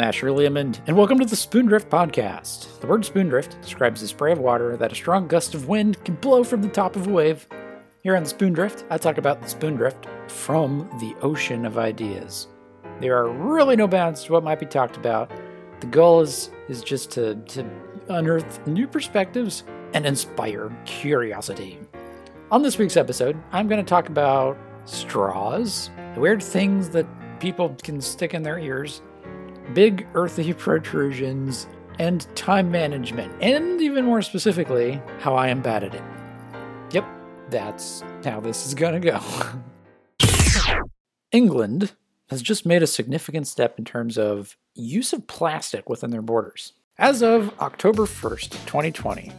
I'm Asher Leomund, and welcome to the Spoondrift Podcast. The word spoondrift describes a spray of water that a strong gust of wind can blow from the top of a wave. Here on the Spoondrift, I talk about the spoondrift from the ocean of ideas. There are really no bounds to what might be talked about. The goal is, is just to, to unearth new perspectives and inspire curiosity. On this week's episode, I'm going to talk about straws, the weird things that people can stick in their ears, big earthy protrusions, and time management, and even more specifically, how I am bad at it. Yep, that's how this is gonna go. England has just made a significant step in terms of use of plastic within their borders. As of October 1st, 2020,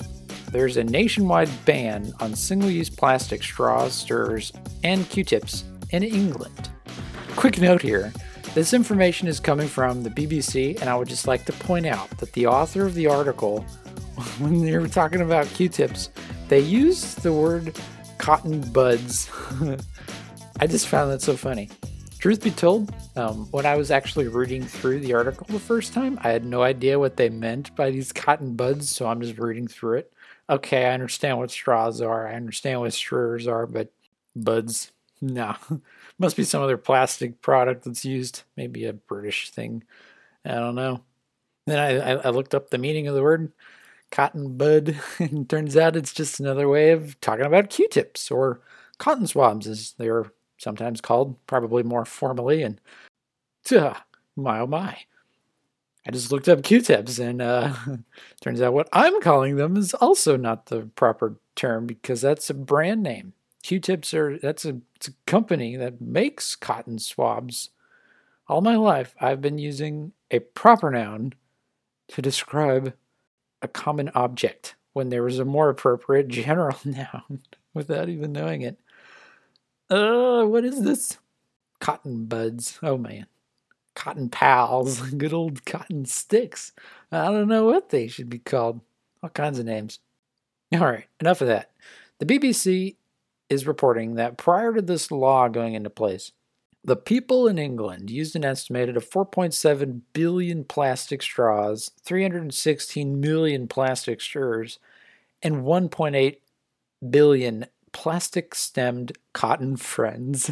there's a nationwide ban on single use plastic straws, stirrers, and Q tips in England. Quick note here this information is coming from the BBC, and I would just like to point out that the author of the article, when they were talking about Q tips, they used the word cotton buds. I just found that so funny. Truth be told, um, when I was actually reading through the article the first time, I had no idea what they meant by these cotton buds, so I'm just reading through it. Okay, I understand what straws are, I understand what stirrers are, but buds, no. Must be some other plastic product that's used. Maybe a British thing. I don't know. Then I, I looked up the meaning of the word cotton bud, and turns out it's just another way of talking about Q-tips or cotton swabs, as they are sometimes called, probably more formally. And uh, my oh my. I just looked up Q-tips, and uh, turns out what I'm calling them is also not the proper term because that's a brand name. Q-tips are that's a, a company that makes cotton swabs. All my life, I've been using a proper noun to describe a common object when there was a more appropriate general noun without even knowing it. Uh, what is this? Cotton buds. Oh man. Cotton pals. Good old cotton sticks. I don't know what they should be called. All kinds of names. All right, enough of that. The BBC is reporting that prior to this law going into place, the people in England used an estimated of 4.7 billion plastic straws, 316 million plastic stirrers, and 1.8 billion plastic stemmed cotton friends.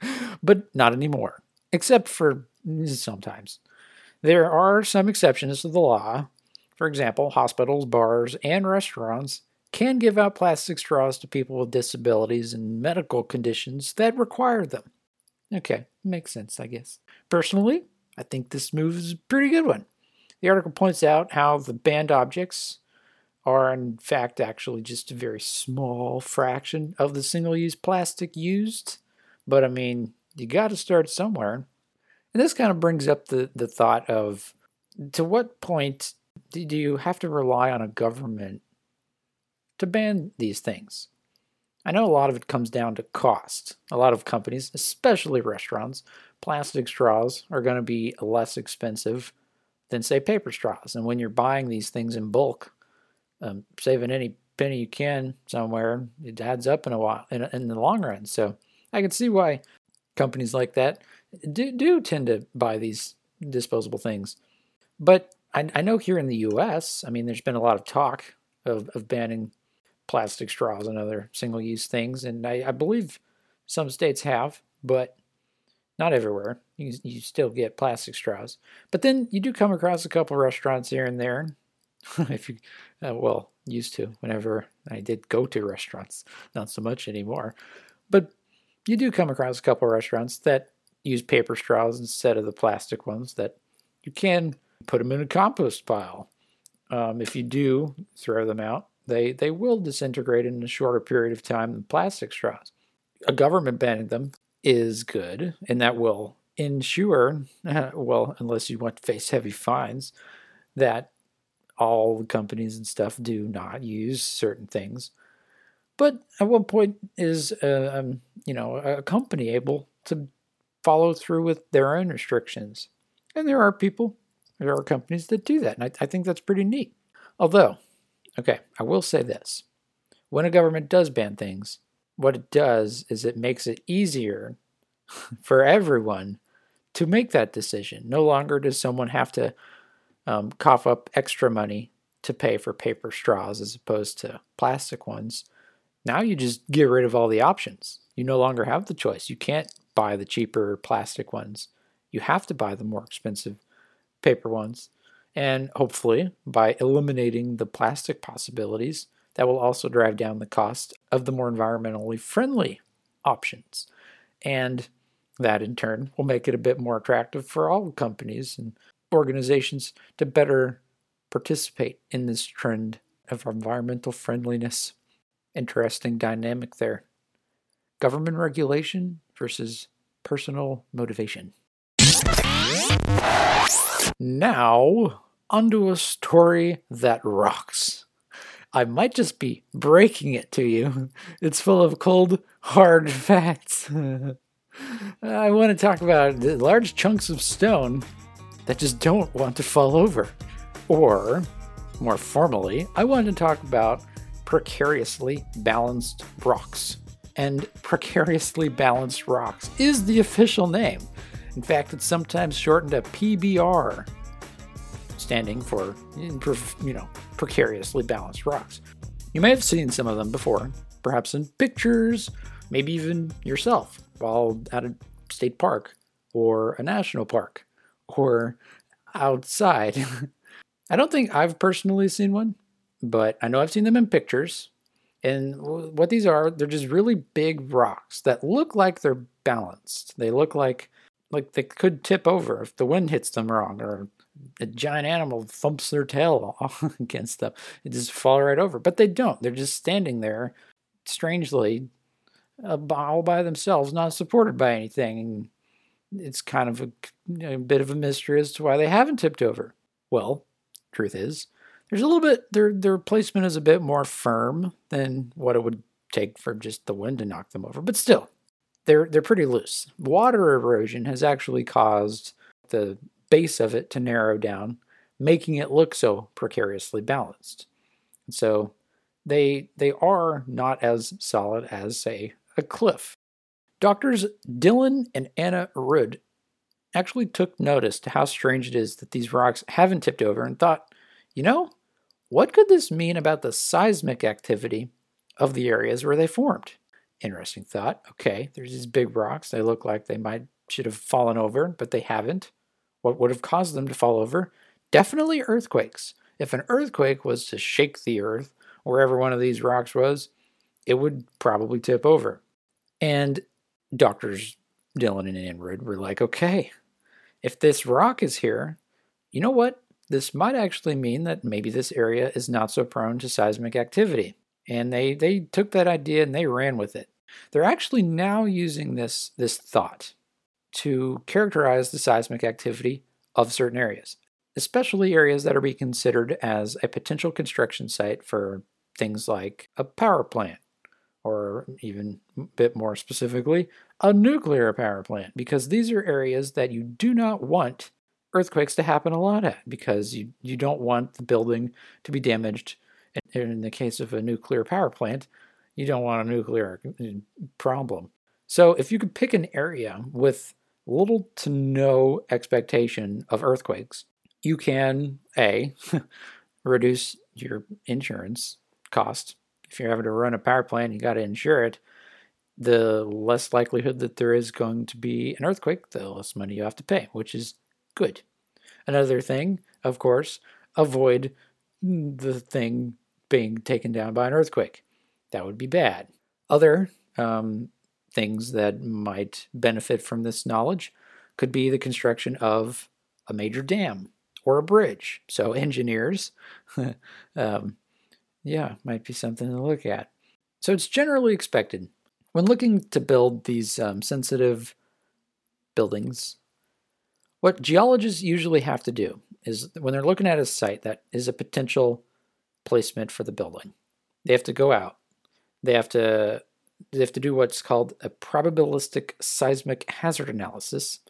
but not anymore, except for sometimes. There are some exceptions to the law. For example, hospitals, bars, and restaurants can give out plastic straws to people with disabilities and medical conditions that require them. Okay, makes sense, I guess. Personally, I think this move is a pretty good one. The article points out how the banned objects are, in fact, actually just a very small fraction of the single use plastic used. But I mean, you got to start somewhere. And this kind of brings up the, the thought of to what point do you have to rely on a government to ban these things. I know a lot of it comes down to cost. A lot of companies, especially restaurants, plastic straws are going to be less expensive than, say, paper straws. And when you're buying these things in bulk, um, saving any penny you can somewhere, it adds up in a while in, in the long run. So I can see why companies like that do, do tend to buy these disposable things. But I, I know here in the U.S., I mean, there's been a lot of talk of, of banning plastic straws and other single use things. And I, I, believe some states have, but not everywhere. You, you still get plastic straws. But then you do come across a couple restaurants here and there. if you, uh, well, used to whenever I did go to restaurants, not so much anymore. But you do come across a couple restaurants that use paper straws instead of the plastic ones that you can put them in a compost pile. Um, if you do throw them out, they, they will disintegrate in a shorter period of time than plastic straws. A government banning them is good, and that will ensure, well, unless you want to face heavy fines, that all the companies and stuff do not use certain things. But at what point is uh, um, you know a company able to follow through with their own restrictions? And there are people, there are companies that do that, and I, I think that's pretty neat. Although Okay, I will say this. When a government does ban things, what it does is it makes it easier for everyone to make that decision. No longer does someone have to um, cough up extra money to pay for paper straws as opposed to plastic ones. Now you just get rid of all the options. You no longer have the choice. You can't buy the cheaper plastic ones. You have to buy the more expensive paper ones. And hopefully, by eliminating the plastic possibilities, that will also drive down the cost of the more environmentally friendly options. And that in turn will make it a bit more attractive for all companies and organizations to better participate in this trend of environmental friendliness. Interesting dynamic there. Government regulation versus personal motivation. Now, onto a story that rocks. I might just be breaking it to you. It's full of cold, hard facts. I want to talk about large chunks of stone that just don't want to fall over. Or, more formally, I want to talk about precariously balanced rocks. And precariously balanced rocks is the official name. In fact, it's sometimes shortened to PBR, standing for, you know, precariously balanced rocks. You may have seen some of them before, perhaps in pictures, maybe even yourself while at a state park or a national park or outside. I don't think I've personally seen one, but I know I've seen them in pictures. And what these are, they're just really big rocks that look like they're balanced. They look like like they could tip over if the wind hits them wrong or a giant animal thumps their tail against them. It just fall right over. But they don't. They're just standing there strangely uh, all by themselves, not supported by anything. It's kind of a, a bit of a mystery as to why they haven't tipped over. Well, truth is, there's a little bit their their placement is a bit more firm than what it would take for just the wind to knock them over, but still, they're they're pretty loose. Water erosion has actually caused the base of it to narrow down, making it look so precariously balanced. And so they they are not as solid as say a cliff. Doctors Dylan and Anna Rood actually took notice to how strange it is that these rocks haven't tipped over and thought, you know, what could this mean about the seismic activity of the areas where they formed? Interesting thought. Okay, there's these big rocks. They look like they might should have fallen over, but they haven't. What would have caused them to fall over? Definitely earthquakes. If an earthquake was to shake the earth, wherever one of these rocks was, it would probably tip over. And doctors Dylan and Anna Rood were like, okay, if this rock is here, you know what? This might actually mean that maybe this area is not so prone to seismic activity. And they, they took that idea and they ran with it. They're actually now using this, this thought to characterize the seismic activity of certain areas, especially areas that are being considered as a potential construction site for things like a power plant or even a bit more specifically, a nuclear power plant, because these are areas that you do not want earthquakes to happen a lot at, because you, you don't want the building to be damaged. And in the case of a nuclear power plant, you don't want a nuclear uh, problem. So if you could pick an area with little to no expectation of earthquakes, you can A, reduce your insurance cost if you're having to run a power plant, you got to insure it. The less likelihood that there is going to be an earthquake, the less money you have to pay, which is good. Another thing, of course, avoid the thing being taken down by an earthquake. That would be bad. Other um, things that might benefit from this knowledge could be the construction of a major dam or a bridge. So, engineers, um, yeah, might be something to look at. So it's generally expected when looking to build these um, sensitive buildings. What geologists usually have to do is when they're looking at a site that is a potential placement for the building, they have to go out. They have to they have to do what's called a probabilistic seismic hazard analysis,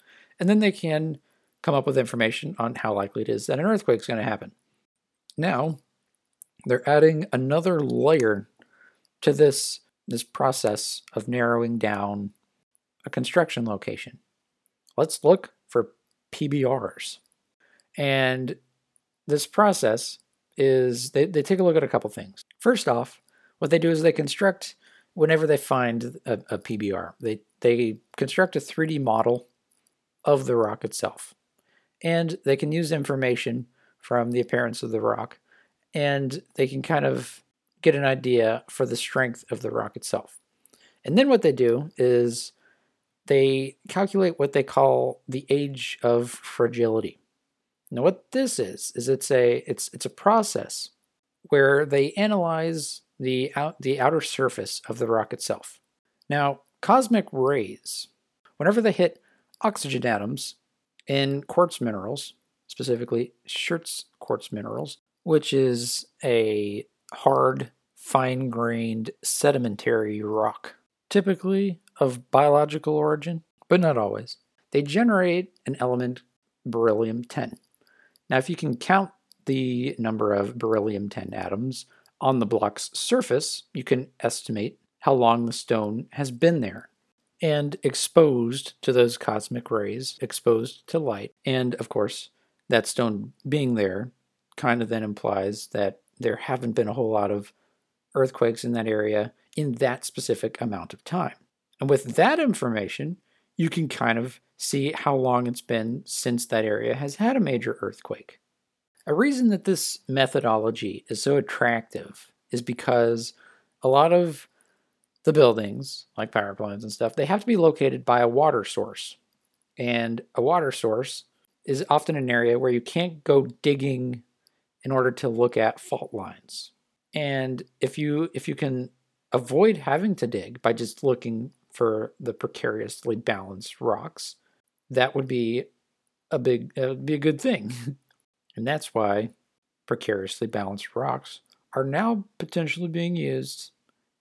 and then they can come up with information on how likely it is that an earthquake is going to happen. Now, they're adding another layer to this this process of narrowing down a construction location. Let's look for PBRs. And this process is they, they take a look at a couple things. First off, what they do is they construct whenever they find a, a PBR, they they construct a 3D model of the rock itself. And they can use information from the appearance of the rock and they can kind of get an idea for the strength of the rock itself. And then what they do is they calculate what they call the age of fragility. Now what this is is it's a it's it's a process where they analyze the out, the outer surface of the rock itself. Now, cosmic rays, whenever they hit oxygen atoms in quartz minerals, specifically chert's quartz minerals, which is a hard, fine-grained sedimentary rock, typically of biological origin, but not always. They generate an element beryllium 10. Now, if you can count the number of beryllium 10 atoms on the block's surface, you can estimate how long the stone has been there and exposed to those cosmic rays, exposed to light. And of course, that stone being there kind of then implies that there haven't been a whole lot of earthquakes in that area in that specific amount of time. And with that information, you can kind of see how long it's been since that area has had a major earthquake. A reason that this methodology is so attractive is because a lot of the buildings, like power plants and stuff, they have to be located by a water source. And a water source is often an area where you can't go digging in order to look at fault lines. And if you if you can avoid having to dig by just looking for the precariously balanced rocks, that would be a big uh, be a good thing. And that's why precariously balanced rocks are now potentially being used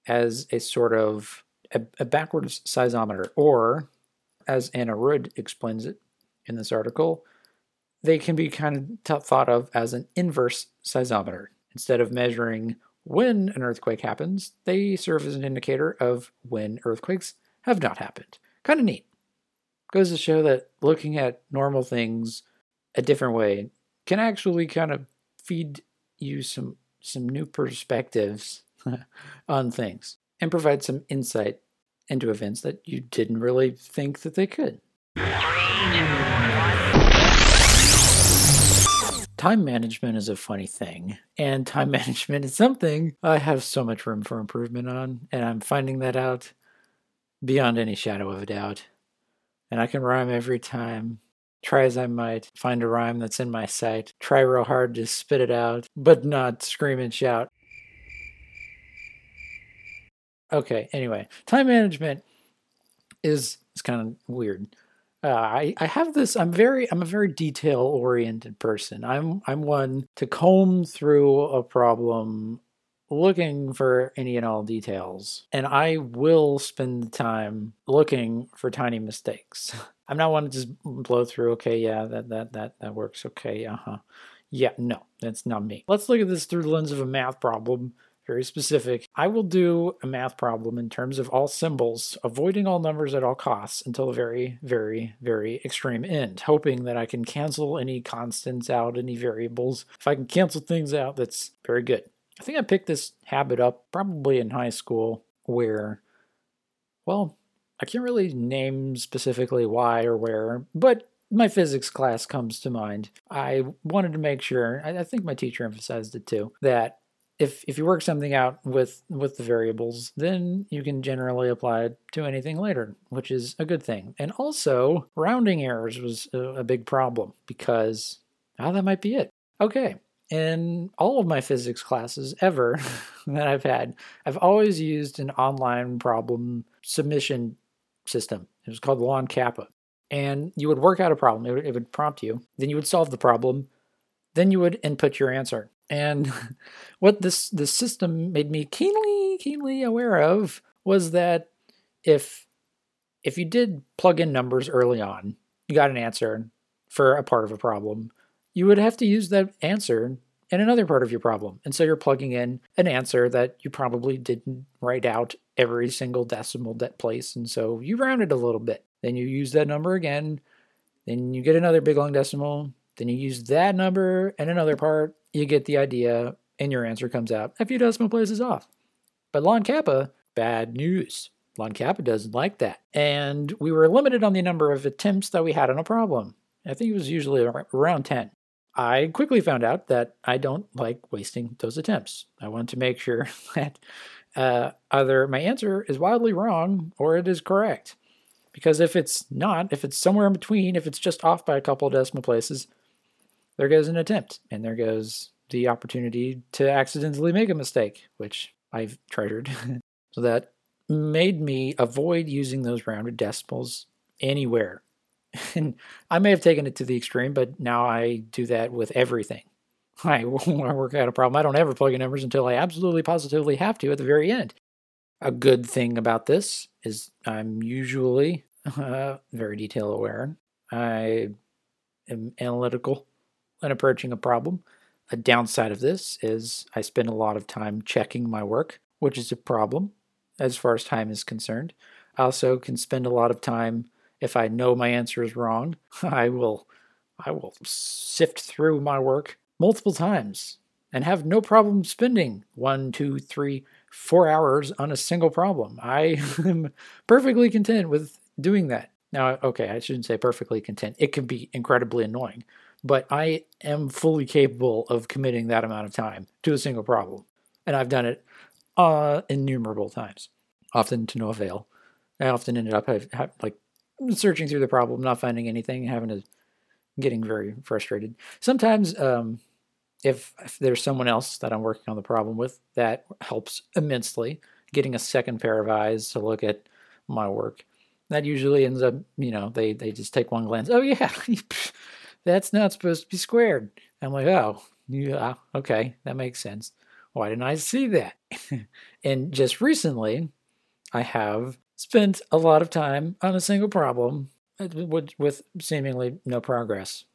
as a sort of a, a backwards seismometer, or as Anna Rood explains it in this article, they can be kind of thought of as an inverse seismometer. Instead of measuring when an earthquake happens, they serve as an indicator of when earthquakes have not happened. Kind of neat. Goes to show that looking at normal things a different way can actually kind of feed you some some new perspectives on things and provide some insight into events that you didn't really think that they could. Time management is a funny thing, and time management is something I have so much room for improvement on, and I'm finding that out beyond any shadow of a doubt. And I can rhyme every time, Try as I might, find a rhyme that's in my sight, try real hard to spit it out, but not scream and shout. Okay, anyway, time management is is kind of weird. Uh, I I have this. I'm very I'm a very detail oriented person. I'm I'm one to comb through a problem looking for any and all details, and I will spend the time looking for tiny mistakes. I'm not one to just blow through. Okay, yeah, that that that that works. Okay, uh huh. Yeah, no, that's not me. Let's look at this through the lens of a math problem. Very specific. I will do a math problem in terms of all symbols, avoiding all numbers at all costs until the very, very, very extreme end, hoping that I can cancel any constants out, any variables. If I can cancel things out, that's very good. I think I picked this habit up probably in high school where, well, I can't really name specifically why or where, but my physics class comes to mind. I wanted to make sure, I, think my teacher emphasized it too, that if if you work something out with with the variables, then you can generally apply it to anything later, which is a good thing. And also, rounding errors was a, a big problem because oh, that might be it. Okay, in all of my physics classes ever that I've had, I've always used an online problem submission system. It was called LON-CAPA. And you would work out a problem, it would, it would prompt you, then you would solve the problem, then you would input your answer. And what this this system made me keenly keenly aware of was that if if you did plug in numbers early on, you got an answer for a part of a problem, you would have to use that answer in another part of your problem. And so you're plugging in an answer that you probably didn't write out every single decimal that place. And so you round it a little bit. Then you use that number again. Then you get another big long decimal. Then you use that number and another part. You get the idea, and your answer comes out a few decimal places off. But LON-CAPA, bad news. LON-CAPA doesn't like that. And we were limited on the number of attempts that we had on a problem. I think it was usually around 10. I quickly found out that I don't like wasting those attempts. I want to make sure that uh, either my answer is wildly wrong or it is correct. Because if it's not, if it's somewhere in between, if it's just off by a couple of decimal places, there goes an attempt and there goes the opportunity to accidentally make a mistake, which I've treasured. so that made me avoid using those rounded decimals anywhere and I may have taken it to the extreme, but now I do that with everything. I, when I work out a problem, I don't ever plug in numbers until I absolutely positively have to at the very end. A good thing about this is I'm usually uh, very detail aware. I am analytical when approaching a problem. A downside of this is I spend a lot of time checking my work, which is a problem as far as time is concerned. I also can spend a lot of time if I know my answer is wrong, I will I will sift through my work multiple times and have no problem spending one, two, three, four hours on a single problem. I am perfectly content with doing that. Now, okay, I shouldn't say perfectly content. It can be incredibly annoying, but I am fully capable of committing that amount of time to a single problem. And I've done it uh, innumerable times, often to no avail. I often ended up have, have, like searching through the problem, not finding anything, having to getting very frustrated. Sometimes, um, if, if there's someone else that I'm working on the problem with, that helps immensely. Getting a second pair of eyes to look at my work. That usually ends up, you know, they they just take one glance. Oh yeah, that's not supposed to be squared. I'm like, oh, yeah, okay, that makes sense. Why didn't I see that? and just recently, I have spent a lot of time on a single problem uh, with seemingly no progress.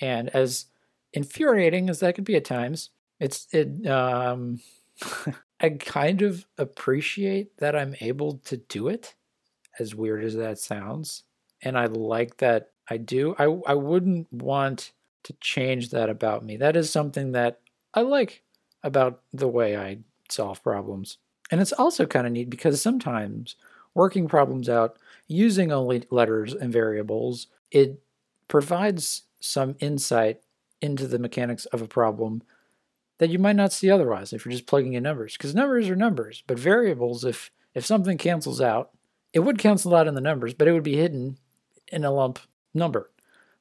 And as infuriating as that could be at times, it's it um I kind of appreciate that I'm able to do it, as weird as that sounds. And I like that I do. I I wouldn't want to change that about me. That is something that I like about the way I solve problems. And it's also kind of neat because sometimes working problems out using only letters and variables, it provides some insight into the mechanics of a problem that you might not see otherwise if you're just plugging in numbers. Because numbers are numbers, but variables, if if something cancels out, it would cancel out in the numbers, but it would be hidden in a lump number.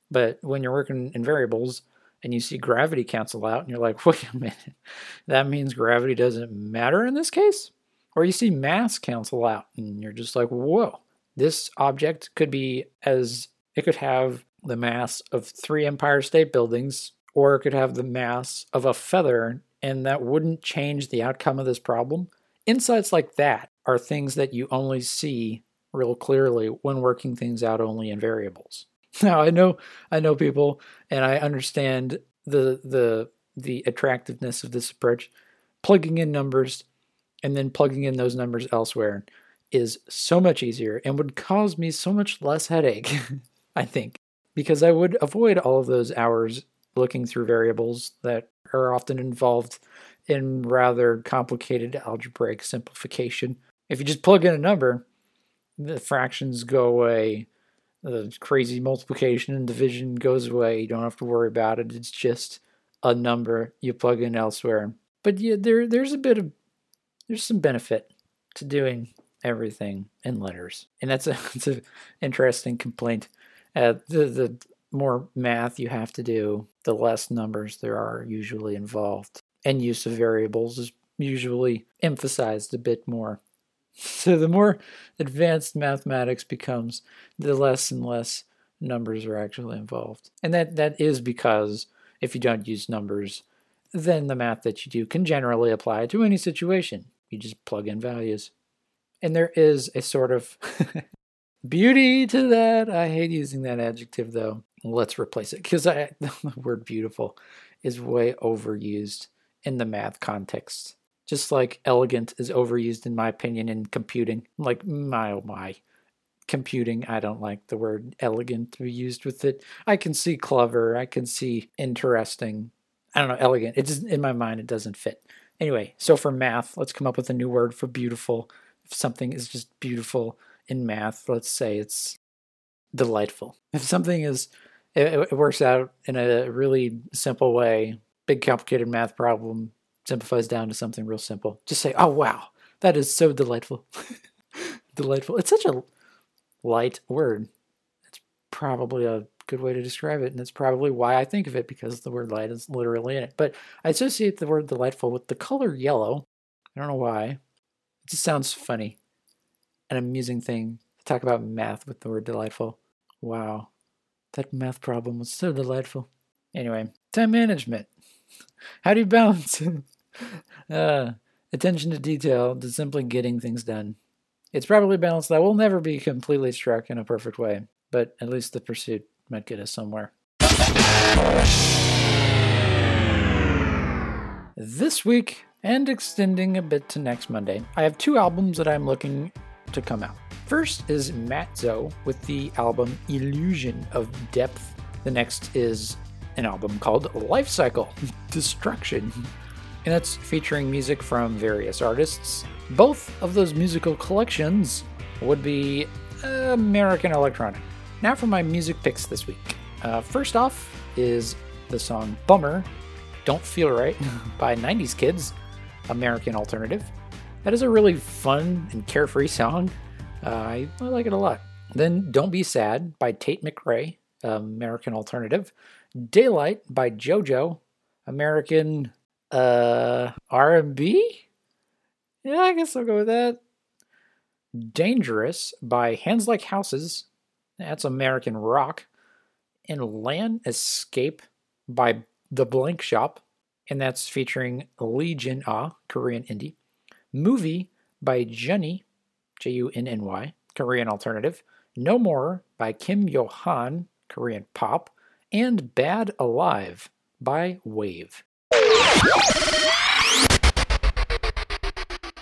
But when you're working in variables and you see gravity cancel out, and you're like, wait a minute, that means gravity doesn't matter in this case? Or you see mass cancel out and you're just like, whoa, this object could be as, it could have the mass of three Empire State Buildings, or it could have the mass of a feather, and that wouldn't change the outcome of this problem. Insights like that are things that you only see real clearly when working things out only in variables. Now I know I know people and I understand the the the attractiveness of this approach. Plugging in numbers and then plugging in those numbers elsewhere is so much easier and would cause me so much less headache, I think, because I would avoid all of those hours looking through variables that are often involved in rather complicated algebraic simplification. If you just plug in a number, the fractions go away, the crazy multiplication and division goes away. You don't have to worry about it. It's just a number you plug in elsewhere. But yeah, there there's a bit of there's some benefit to doing everything in letters, and that's a it's an interesting complaint. Uh, the the more math you have to do, the less numbers there are usually involved, and use of variables is usually emphasized a bit more. So the more advanced mathematics becomes, the less and less numbers are actually involved, and that that is because if you don't use numbers, then the math that you do can generally apply to any situation. You just plug in values. And there is a sort of beauty to that. I hate using that adjective though. Let's replace it because the word beautiful is way overused in the math context. Just like elegant is overused, in my opinion, in computing. Like, my oh my. computing. I don't like the word elegant to be used with it. I can see clever. I can see interesting. I don't know, elegant. It just in my mind it doesn't fit. Anyway, so for math, let's come up with a new word for beautiful. If something is just beautiful in math, let's say it's delightful. If something is it, it works out in a really simple way, big complicated math problem simplifies down to something real simple. Just say, "Oh wow, that is so delightful." delightful. It's such a light word. It's probably a good way to describe it, and it's probably why I think of it because the word light is literally in it. But I associate the word delightful with the color yellow. I don't know why. It just sounds funny. An amusing thing to talk about math with the word delightful. Wow. That math problem was so delightful. Anyway, time management. How do you balance uh, attention to detail to simply getting things done? It's probably balanced balance that will never be completely struck in a perfect way, but at least the pursuit might get us somewhere. This week, and extending a bit to next Monday, I have two albums that I'm looking to come out. First is Mat Zo with the album Illusion of Depth. The next is an album called Life Cycle Destruction, and that's featuring music from various artists. Both of those musical collections would be American electronic. Now for my music picks this week. Uh, first off is the song Bummer, Don't Feel Right by 90s Kids, American Alternative. That is a really fun and carefree song. Uh, I, I, like it a lot. Then Don't Be Sad by Tate McRae, American Alternative. Daylight by JoJo, American uh, R&B. Yeah, I guess I'll go with that. Dangerous by Hands Like Houses, that's American rock. And Land Escape by The Blank Shop, and that's featuring Lee Jin Ah, Korean indie. Movie by Junny, J U N N Y, Korean alternative. No More by Kim Yo Han, Korean pop. And Bad Alive by Wave.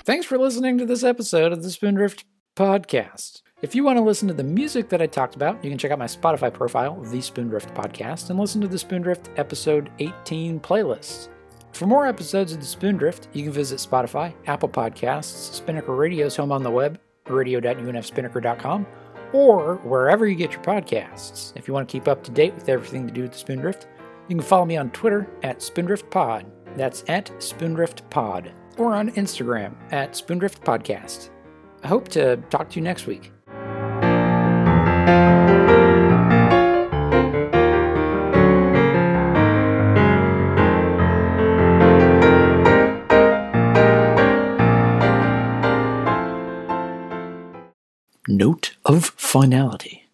Thanks for listening to this episode of the Spoondrift Podcast. If you want to listen to the music that I talked about, you can check out my Spotify profile, The Spoondrift Podcast, and listen to the Spoondrift Episode 18 playlist. For more episodes of the Spoondrift, you can visit Spotify, Apple Podcasts, Spinnaker Radio's home on the web, radio.unfspinnaker.com, or wherever you get your podcasts. If you want to keep up to date with everything to do with the Spoondrift, you can follow me on Twitter at SpoondriftPod. That's at SpoondriftPod. Or on Instagram at SpoondriftPodcast. I hope to talk to you next week. Note of finality.